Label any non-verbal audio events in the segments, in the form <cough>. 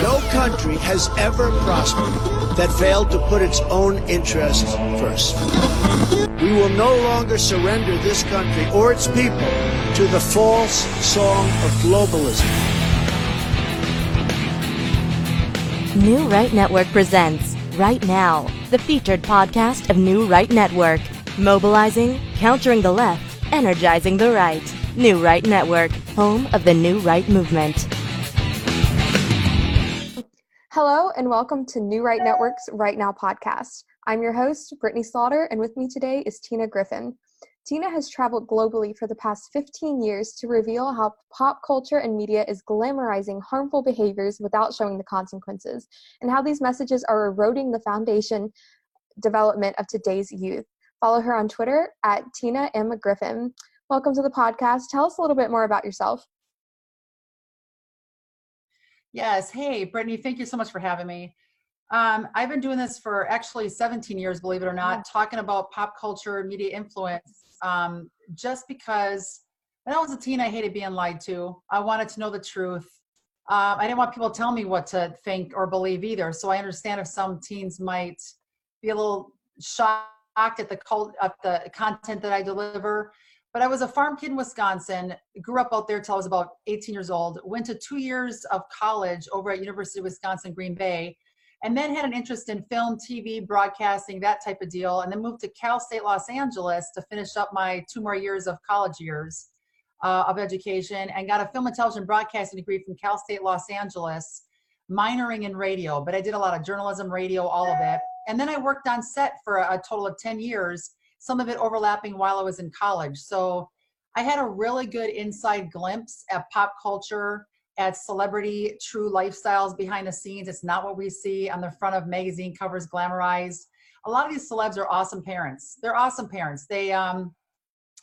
No country has ever prospered that failed to put its own interests first. We will no longer surrender this country or its people to the false song of globalism. New Right Network presents Right Now, the featured podcast of New Right Network. Mobilizing, countering the left, energizing the right. New Right Network, home of the New Right movement. Hello, and welcome to New Right Network's Right Now podcast. I'm your host, Brittany Slaughter, and with me today is Tina Griffin. Tina has traveled globally for the past 15 years to reveal how pop culture and media is glamorizing harmful behaviors without showing the consequences, and how these messages are eroding the foundation development of today's youth. Follow her on Twitter at Tina M. Griffin. Welcome to the podcast. Tell us a little bit more about yourself. Yes. Hey, Brittany, thank you so much for having me. Um, I've been doing this for actually 17 years, believe it or not, talking about pop culture, media influence, um, just because when I was a teen, I hated being lied to. I wanted to know the truth. Um, I didn't want people to tell me what to think or believe either. So I understand if some teens might be a little shocked at the cult, at the content that I deliver. But I was a farm kid in Wisconsin, grew up out there till I was about 18 years old, went to two years of college over at University of Wisconsin Green Bay, and then had an interest in film, TV, broadcasting, that type of deal, and then moved to Cal State Los Angeles to finish up my two more years of college years uh, of education and got a film and television broadcasting degree from Cal State Los Angeles, minoring in radio, but I did a lot of journalism, radio, all of it. And then I worked on set for a, a total of 10 years some of it overlapping while I was in college. So I had a really good inside glimpse at pop culture, at celebrity true lifestyles behind the scenes. It's not what we see on the front of magazine covers glamorized. A lot of these celebs are awesome parents. They're awesome parents. They um,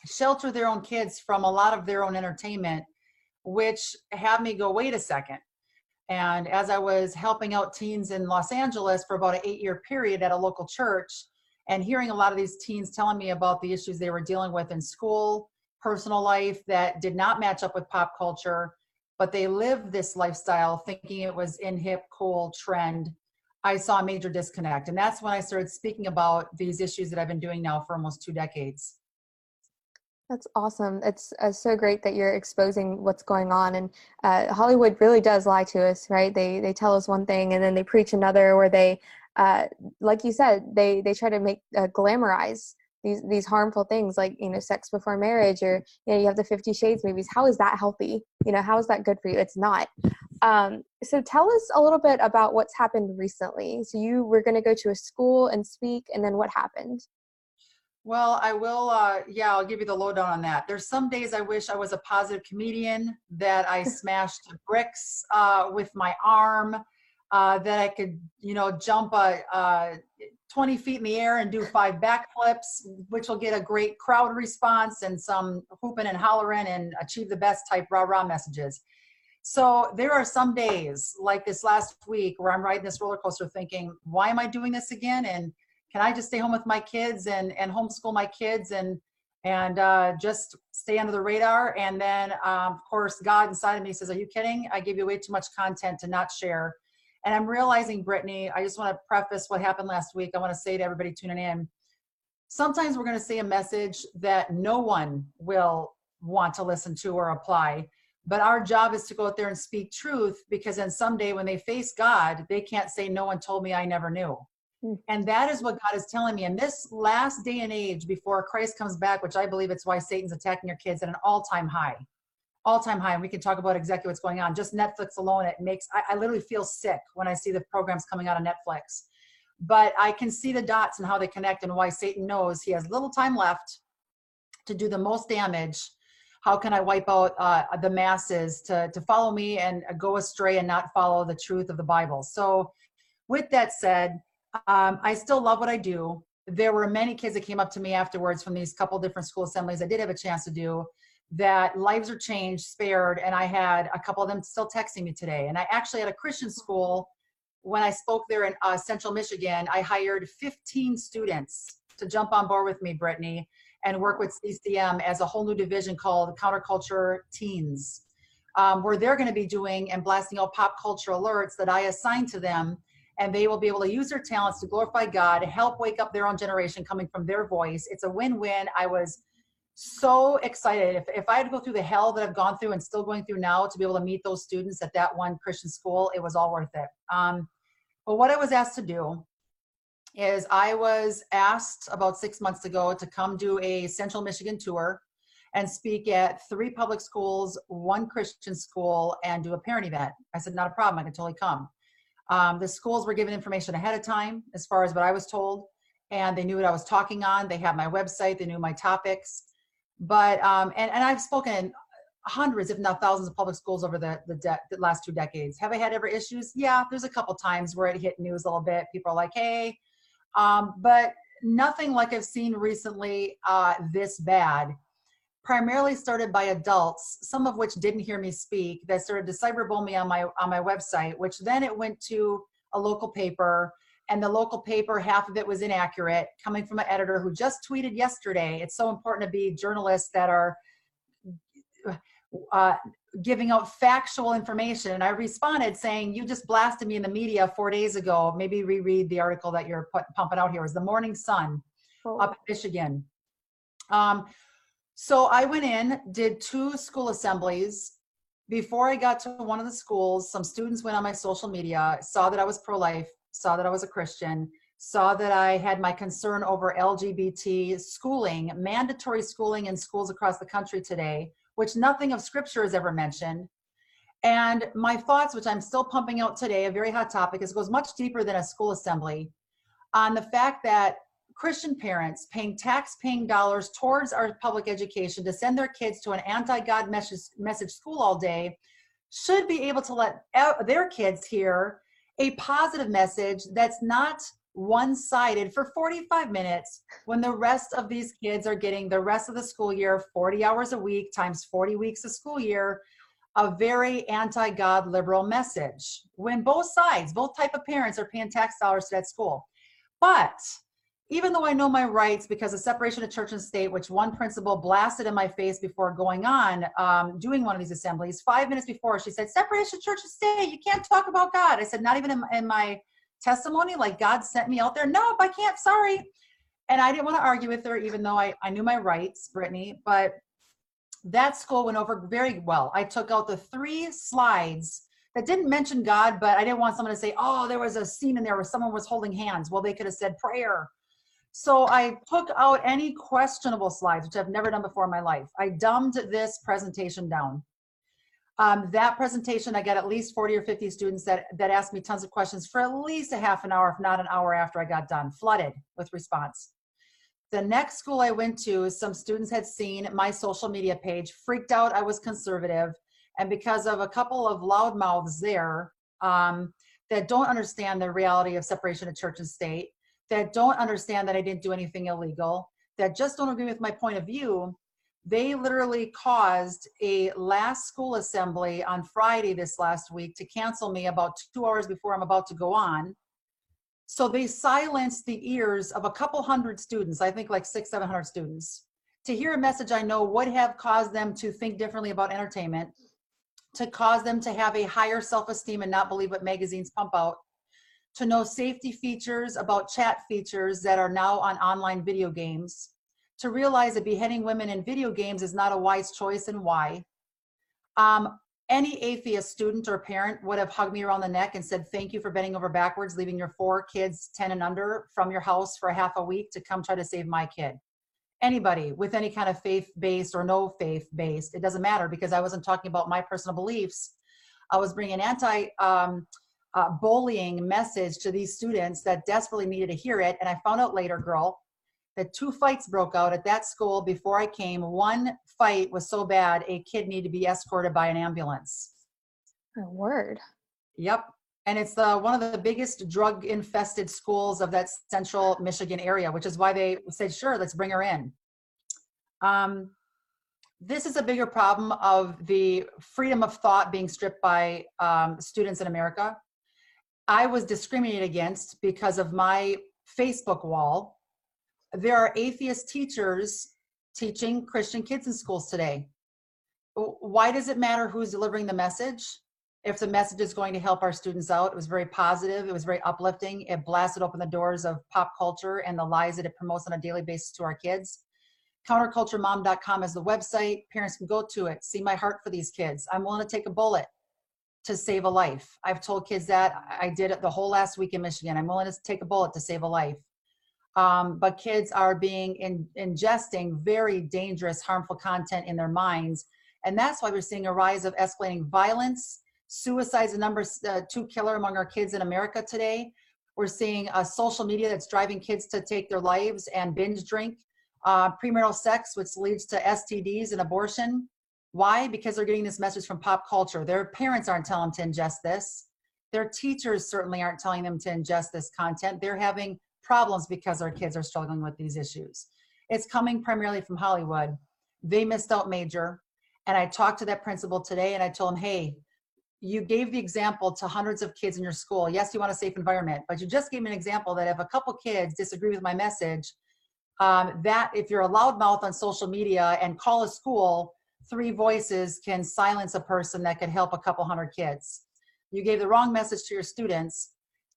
shelter their own kids from a lot of their own entertainment, which had me go, wait a second. And as I was helping out teens in Los Angeles for about an eight year period at a local church, and hearing a lot of these teens telling me about the issues they were dealing with in school, personal life that did not match up with pop culture, but they lived this lifestyle thinking it was in hip, cool, trend. I saw a major disconnect. And that's when I started speaking about these issues that I've been doing now for almost two decades. That's awesome. It's uh, so great that you're exposing what's going on. And uh, Hollywood really does lie to us, right? They they tell us one thing and then they preach another, where they uh, like you said, they they try to make uh, glamorize these these harmful things like you know sex before marriage or you know you have the Fifty Shades movies. How is that healthy? You know how is that good for you? It's not. Um, so tell us a little bit about what's happened recently. So you were going to go to a school and speak, and then what happened? Well, I will. Uh, yeah, I'll give you the lowdown on that. There's some days I wish I was a positive comedian that I smashed bricks uh, with my arm uh, that I could, you know, jump a, a 20 feet in the air and do five backflips, which will get a great crowd response and some whooping and hollering and achieve the best type rah rah messages. So there are some days like this last week where I'm riding this roller coaster thinking, why am I doing this again? And can I just stay home with my kids and, and homeschool my kids and and uh, just stay under the radar? And then, um, of course, God inside of me says, are you kidding? I gave you way too much content to not share and I'm realizing, Brittany, I just want to preface what happened last week. I want to say to everybody tuning in sometimes we're going to say a message that no one will want to listen to or apply. But our job is to go out there and speak truth because then someday when they face God, they can't say, No one told me I never knew. Mm. And that is what God is telling me. In this last day and age before Christ comes back, which I believe it's why Satan's attacking your kids at an all time high all time high and we can talk about exactly what's going on. Just netflix alone it makes I, I, literally feel sick when i see the programs coming out of netflix. But i can see the dots and how they connect and why satan knows he has little time left to do the most damage. How can i wipe out uh, the masses to, to follow me and go astray and not follow the truth of the bible? So with that said um, i still love what i do. There were many kids that came up to me afterwards from these couple different school assemblies. I did have a chance to do that lives are changed, spared, and I had a couple of them still texting me today. And I actually had a Christian school when I spoke there in uh, Central Michigan. I hired 15 students to jump on board with me, Brittany. and work with CCM as a whole new division called Counterculture Teens, um, where they're going to be doing and blasting out pop culture alerts that I assign to them. And they will be able to use their talents to glorify God, help wake up their own generation coming from their voice. It's a win win. I was so excited. If, if I had to go through the hell that I've gone through and still going through now to be able to meet those students at that one Christian school, it was all worth it. Um, but what I was asked to do is I was asked about six months ago to come do a Central Michigan tour and speak at three public schools, one Christian school, and do a parent event. I said, not a problem, I can totally come. Um, the schools were given information ahead of time as far as what I was told, and they knew what I was talking on. They had my website, they knew my topics. But, um, and, and I've spoken hundreds, if not thousands, of public schools over the, the, de- the last two decades. Have I had ever issues? Yeah, there's a couple times where it hit news a little bit. People are like, hey, um, but nothing like I've seen recently uh, this bad. Primarily started by adults, some of which didn't hear me speak, that started to cyberbully me on my on my website, which then it went to a local paper, and the local paper half of it was inaccurate, coming from an editor who just tweeted yesterday. It's so important to be journalists that are uh, giving out factual information. And I responded saying, You just blasted me in the media four days ago. Maybe reread the article that you're put, pumping out here. It was the Morning Sun Oh, up in Michigan. Um, so I went in, did two school assemblies. Before I got to one of the schools, some students went on my social media, saw that I was pro life, saw that I was a Christian, saw that I had my concern over LGBT schooling, mandatory schooling in schools across the country today, which nothing of scripture is ever mentioned. And my thoughts, which I'm still pumping out today, a very hot topic, is it goes much deeper than a school assembly on the fact that Christian parents paying tax paying dollars towards our public education to send their kids to an anti God message, message school all day should be able to let their kids hear a positive message that's not one sided for 45 minutes when the rest of these kids are getting the rest of the school year 40 hours a week times 40 weeks a school year a very anti-god liberal message when both sides both type of parents are paying tax dollars to that school. But even though i know my rights because of separation of church and state which one principal blasted in my face before going on um, doing one of these assemblies five minutes before she said separation of church and state you can't talk about god. I said not even in, in my testimony like god sent me out there? Nope i can't sorry. And i didn't want to argue with her even though i, I knew my rights brittany but that school went over very well. I took out the three slides that didn't mention god but i didn't want someone to say oh there was a scene in there where someone was holding hands. Well they could have said prayer so i took out any questionable slides which i've never done before in my life i dumbed this presentation down um, that presentation, I got at least 40 or 50 students that, that asked me tons of questions for at least a half an hour, if not an hour after I got done, flooded with response. The next school I went to, some students had seen my social media page, freaked out I was conservative, and because of a couple of loudmouths there um, that don't understand the reality of separation of church and state, that don't understand that I didn't do anything illegal, that just don't agree with my point of view, they literally caused a last school assembly on Friday this last week to cancel me about two hours before I'm about to go on. So they silenced the ears of a couple hundred students, I think like six, 700 students, to hear a message I know would have caused them to think differently about entertainment, to cause them to have a higher self esteem and not believe what magazines pump out, to know safety features about chat features that are now on online video games to realize that beheading women in video games is not a wise choice and why. Um, any atheist student or parent would have hugged me around the neck and said, Thank you for bending over backwards, leaving your four kids, 10 and under, from your house for half a week to come try to save my kid. Anybody with any kind of faith based or no faith based, it doesn't matter because I wasn't talking about my personal beliefs. I was bringing anti um, uh, bullying message to these students that desperately needed to hear it. And I found out later, girl, that two fights broke out at that school before I came. One fight was so bad, a kid needed to be escorted by an ambulance. My word. Yep. And it's the, one of the biggest drug infested schools of that central Michigan area, which is why they said, sure, let's bring her in. Um, this is a bigger problem of the freedom of thought being stripped by um, students in America. I was discriminated against because of my Facebook wall there are atheist teachers teaching Christian kids in schools today. Why does it matter who's delivering the message? If the message is going to help our students out, it was very positive, it was very uplifting, it blasted open the doors of pop culture and the lies that it promotes on a daily basis to our kids. Counterculturemom.com is the website. Parents can go to it, see my heart for these kids. I'm willing to take a bullet to save a life. I've told kids that I did it the whole last week in Michigan. I'm willing to take a bullet to save a life. Um, but kids are being in, ingesting very dangerous, harmful content in their minds. And that's why we're seeing a rise of escalating violence. Suicide's the number uh, two killer among our kids in America today. We're seeing a social media that's driving kids to take their lives and binge drink. Uh, premarital sex, which leads to STDs and abortion. Why? Because they're getting this message from pop culture. Their parents aren't telling them to ingest this. Their teachers certainly aren't telling them to ingest this content. They're having problems because our kids are struggling with these issues. It's coming primarily from Hollywood. They missed out major. And I talked to that principal today and I told him, hey, you gave the example to hundreds of kids in your school. Yes, you want a safe environment, but you just gave me an example that if a couple kids disagree with my message, um, that if you're a loudmouth on social media and call a school, three voices can silence a person that could help a couple hundred kids. You gave the wrong message to your students.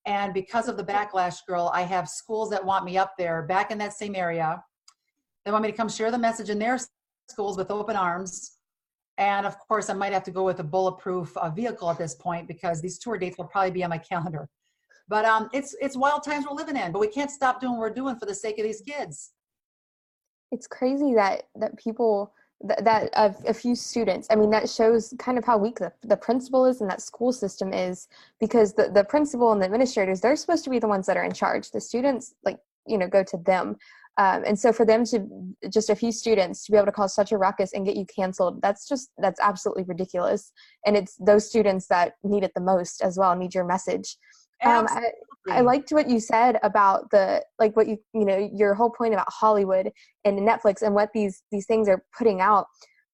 And because of the backlash, girl, I have schools that want me up there back in that same area. They want me to come share the message in their schools with open arms. And of course, I might have to go with a bulletproof uh, vehicle at this point because these tour dates will probably be on my calendar. But um, it's it's wild times we're living in. But we can't stop doing what we're doing for the sake of these kids. It's crazy that that people that, that of a few students. I mean that shows kind of how weak the, the principal is and that school system is because the, the principal and the administrators they're supposed to be the ones that are in charge. The students like you know go to them. Um, and so for them to just a few students to be able to cause such a ruckus and get you canceled that's just that's absolutely ridiculous. And it's those students that need it the most as well need your message. Um, I, I liked what you said about the like what you you know your whole point about Hollywood and Netflix and what these these things are putting out.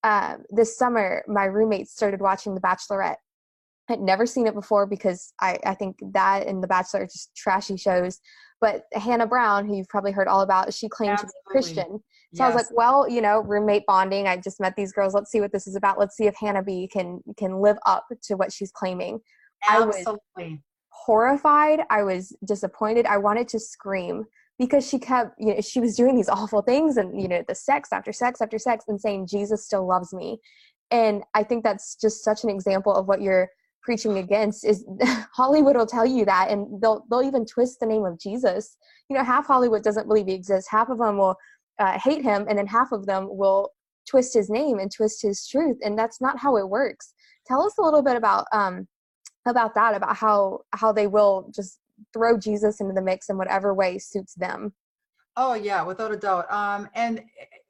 Um, this summer, my roommates started watching The Bachelorette. I'd never seen it before because I, I think that and The Bachelor are just trashy shows. But Hannah Brown, who you've probably heard all about, she claimed Absolutely. to be a Christian. So yes. I was like, well, you know, roommate bonding. I just met these girls. Let's see what this is about. Let's see if Hannah B can can live up to what she's claiming. Absolutely horrified. I was disappointed. I wanted to scream because she kept, you know, she was doing these awful things and, you know, the sex after sex after sex and saying, Jesus still loves me. And I think that's just such an example of what you're preaching against is <laughs> Hollywood will tell you that and they'll they'll even twist the name of Jesus. You know, half Hollywood doesn't believe he exists. Half of them will uh, hate him and then half of them will twist his name and twist his truth and that's not how it works. Tell us a little bit about um, about that about how how they will just throw jesus into the mix in whatever way suits them. Oh yeah without a doubt. Um and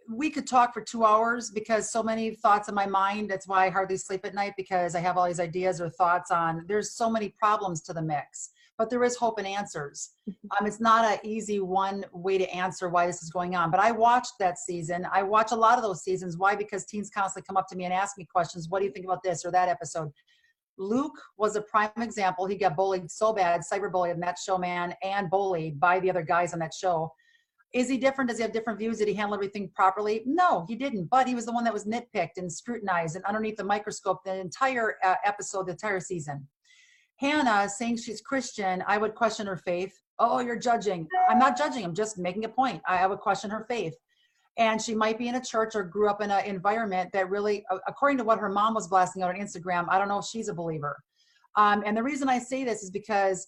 we could talk for two hours because so many thoughts in my mind that's why i hardly sleep at night because i have all these ideas or thoughts on there's so many problems to the mix but there is hope and answers. Mm-hmm. um, it's not an easy one way to answer why this is going on but i watched that season. I watch a lot of those seasons. Why? Because teens constantly come up to me and ask me questions. What do you think about this or that episode Luke was a prime example. He got bullied so bad, cyberbullied in that show, man, and bullied by the other guys on that show. Is he different? Does he have different views? Did he handle everything properly? No, he didn't. But he was the one that was nitpicked and scrutinized and underneath the microscope the entire uh, episode, the entire season. Hannah saying she's Christian, I would question her faith. Oh, you're judging. I'm not judging. I'm just making a point. I, I would question her faith and she might be in a church or grew up in an environment that really according to what her mom was blasting out on instagram i don't know if she's a believer um, and the reason i say this is because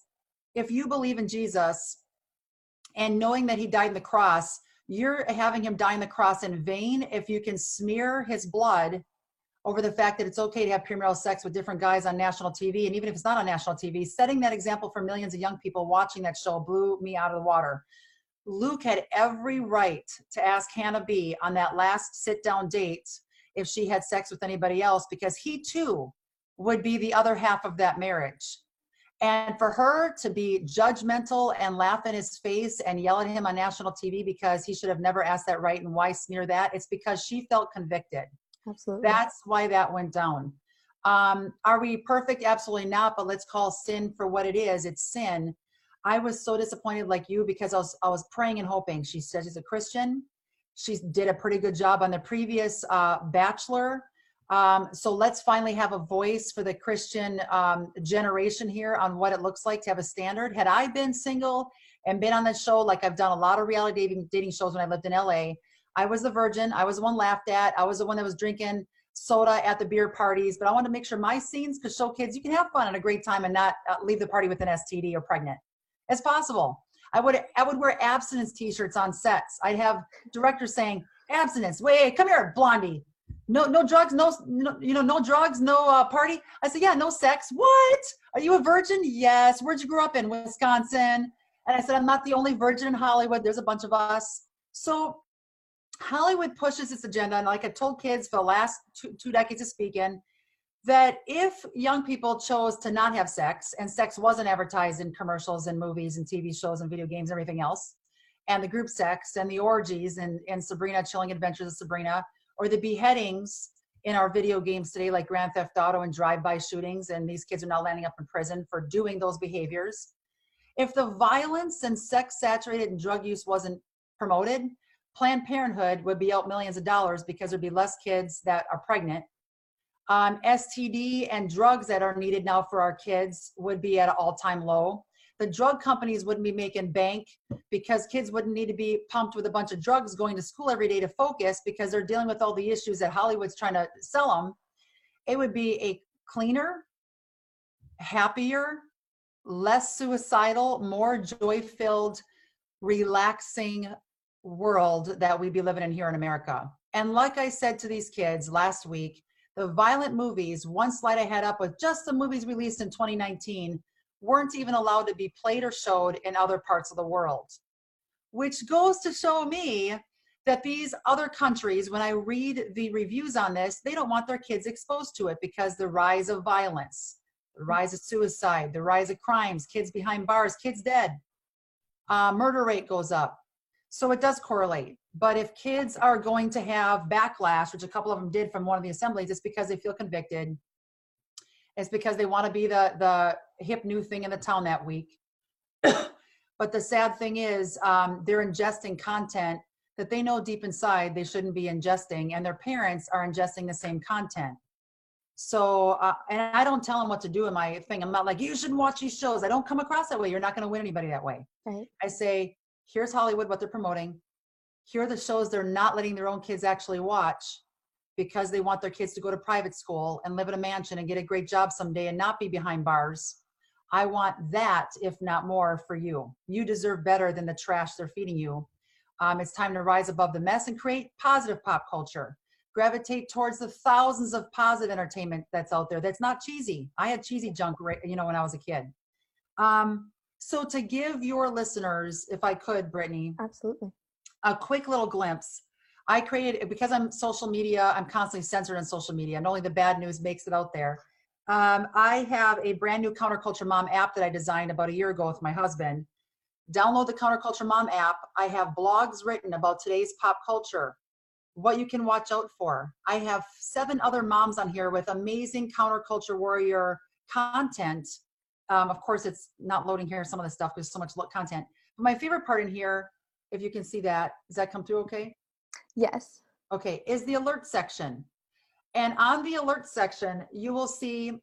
if you believe in jesus and knowing that he died on the cross you're having him die on the cross in vain if you can smear his blood over the fact that it's okay to have premarital sex with different guys on national TV, and even if it's not on national TV, setting that example for millions of young people watching that show blew me out of the water. Luke had every right to ask Hannah B on that last sit down date if she had sex with anybody else because he too would be the other half of that marriage. And for her to be judgmental and laugh in his face and yell at him on national TV because he should have never asked that right and why smear that, it's because she felt convicted. Absolutely. That's why that went down. Um, are we perfect? Absolutely not. But let's call sin for what it is. It's sin. I was so disappointed like you because I was I was praying and hoping. She said she's a Christian. She did a pretty good job on the previous uh, Bachelor. Um, so let's finally have a voice for the Christian um, generation here on what it looks like to have a standard. Had I been single and been on the show, like I've done a lot of reality dating, dating shows when I lived in LA, I was the virgin. I was the one laughed at. I was the one that was drinking soda at the beer parties. But I want to make sure my scenes could show kids you can have fun and a great time and not uh, leave the party with an STD or pregnant. It's possible. I would I would wear abstinence T-shirts on sets. I'd have directors saying abstinence. Wait, come here, Blondie. No, no drugs. No, no you know, no drugs. No uh, party. I said, yeah, no sex. What? Are you a virgin? Yes. Where'd you grow up in? Wisconsin. And I said, I'm not the only virgin in Hollywood. There's a bunch of us. So Hollywood pushes its agenda, and like I told kids for the last two, two decades of speaking, that if young people chose to not have sex and sex wasn't advertised in commercials and movies and TV shows and video games and everything else, and the group sex and the orgies and, and Sabrina Chilling Adventures of Sabrina, or the beheadings in our video games today, like Grand Theft Auto and drive-by shootings, and these kids are now landing up in prison for doing those behaviors. If the violence and sex saturated and drug use wasn't promoted, Planned Parenthood would be out millions of dollars because there'd be less kids that are pregnant. Um, STD and drugs that are needed now for our kids would be at an all time low. The drug companies wouldn't be making bank because kids wouldn't need to be pumped with a bunch of drugs going to school every day to focus because they're dealing with all the issues that Hollywood's trying to sell them. It would be a cleaner, happier, less suicidal, more joy filled, relaxing world that we'd be living in here in America. And like I said to these kids last week, the violent movies, one slide I had up with just the movies released in 2019, weren't even allowed to be played or showed in other parts of the world. Which goes to show me that these other countries, when I read the reviews on this, they don't want their kids exposed to it because the rise of violence, the rise of suicide, the rise of crimes, kids behind bars, kids dead, uh, murder rate goes up. So it does correlate. But if kids are going to have backlash, which a couple of them did from one of the assemblies, it's because they feel convicted. It's because they want to be the the hip new thing in the town that week. <coughs> but the sad thing is, um, they're ingesting content that they know deep inside they shouldn't be ingesting, and their parents are ingesting the same content. So, uh, and I don't tell them what to do in my thing. I'm not like, you shouldn't watch these shows. I don't come across that way. You're not going to win anybody that way. Right. I say, here's Hollywood, what they're promoting. Here are the shows they're not letting their own kids actually watch because they want their kids to go to private school and live in a mansion and get a great job someday and not be behind bars. I want that, if not more, for you. You deserve better than the trash they're feeding you. Um, it's time to rise above the mess and create positive pop culture. Gravitate towards the thousands of positive entertainment that's out there. That's not cheesy. I had cheesy junk, right, you know, when I was a kid. Um, so to give your listeners, if I could, Brittany, Absolutely. A quick little glimpse. I created because I'm social media. I'm constantly censored on social media, and only the bad news makes it out there. Um, I have a brand new Counterculture Mom app that I designed about a year ago with my husband. Download the Counterculture Mom app. I have blogs written about today's pop culture, what you can watch out for. I have seven other moms on here with amazing counterculture warrior content um, of course, it's not loading here, some of the stuff, because so much look content. But my favorite part in here, if you can see that, does that come through okay? Yes. Okay, is the alert section. And on the alert section, you will see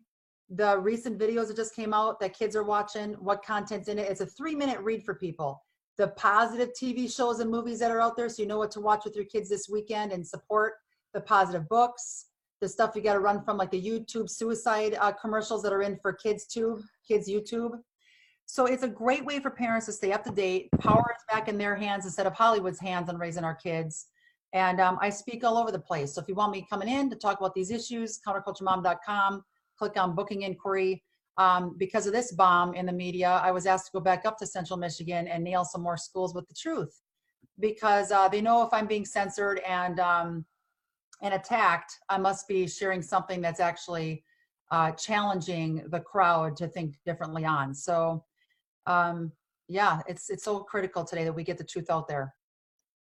the recent videos that just came out that kids are watching, what content's in it. It's a three minute read for people. The positive TV shows and movies that are out there, so you know what to watch with your kids this weekend and support the positive books, the stuff you got to run from, like the YouTube suicide uh, commercials that are in for kids too kids YouTube. So it's a great way for parents to stay up to date. Power is back in their hands instead of Hollywood's hands on raising our kids. And um, I speak all over the place. So if you want me coming in to talk about these issues, counterculturemom.com, click on booking inquiry. Um, because of this bomb in the media, I was asked to go back up to Central Michigan and nail some more schools with the truth because uh, they know if I'm being censored and um, and attacked, I must be sharing something that's actually uh, challenging the crowd to think differently on. So, um, yeah, it's it's so critical today that we get the truth out there.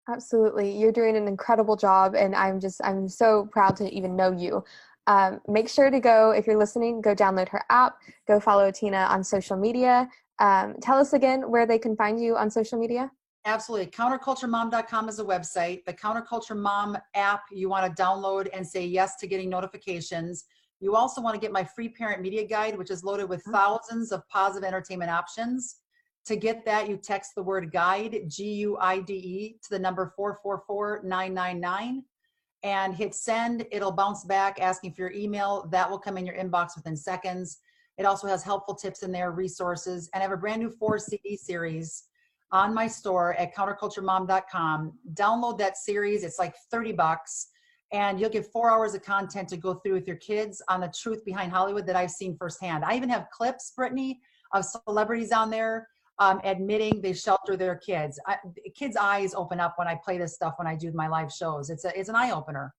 Absolutely, you're doing an incredible job, and I'm just I'm so proud to even know you. Um, make sure to go if you're listening, go download her app, go follow Tina on social media. Um, tell us again where they can find you on social media. Absolutely. Counterculturemom.com is a website. The Counterculture Mom app you want to download and say yes to getting notifications. You also want to get my free parent media guide, which is loaded with mm-hmm. thousands of positive entertainment options. To get that, you text the word guide, G U I D E, to the number 444 999 and hit send. It'll bounce back asking for your email. That will come in your inbox within seconds. It also has helpful tips in there, resources, and I have a brand new four CD series on my store at counterculturemom.com. Download that series. It's like 30 bucks and you'll get four hours of content to go through with your kids on the truth behind Hollywood that I've seen firsthand. I even have clips, Brittany, of celebrities on there um, admitting they shelter their kids. I, kids' eyes open up when I play this stuff when I do my live shows. It's a, it's an eye opener.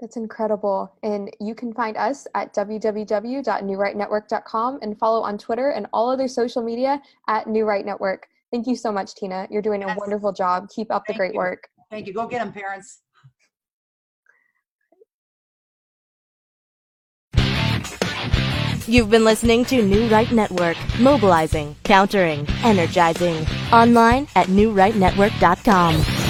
That's incredible. And you can find us at www.newrightnetwork.com and follow on Twitter and all other social media at New Right Network. Thank you so much, Tina. You're doing a Yes. wonderful job. Keep up the great you. work. Thank you. Go get them, parents. You've been listening to New Right Network, mobilizing, countering, energizing. Online at newrightnetwork.com.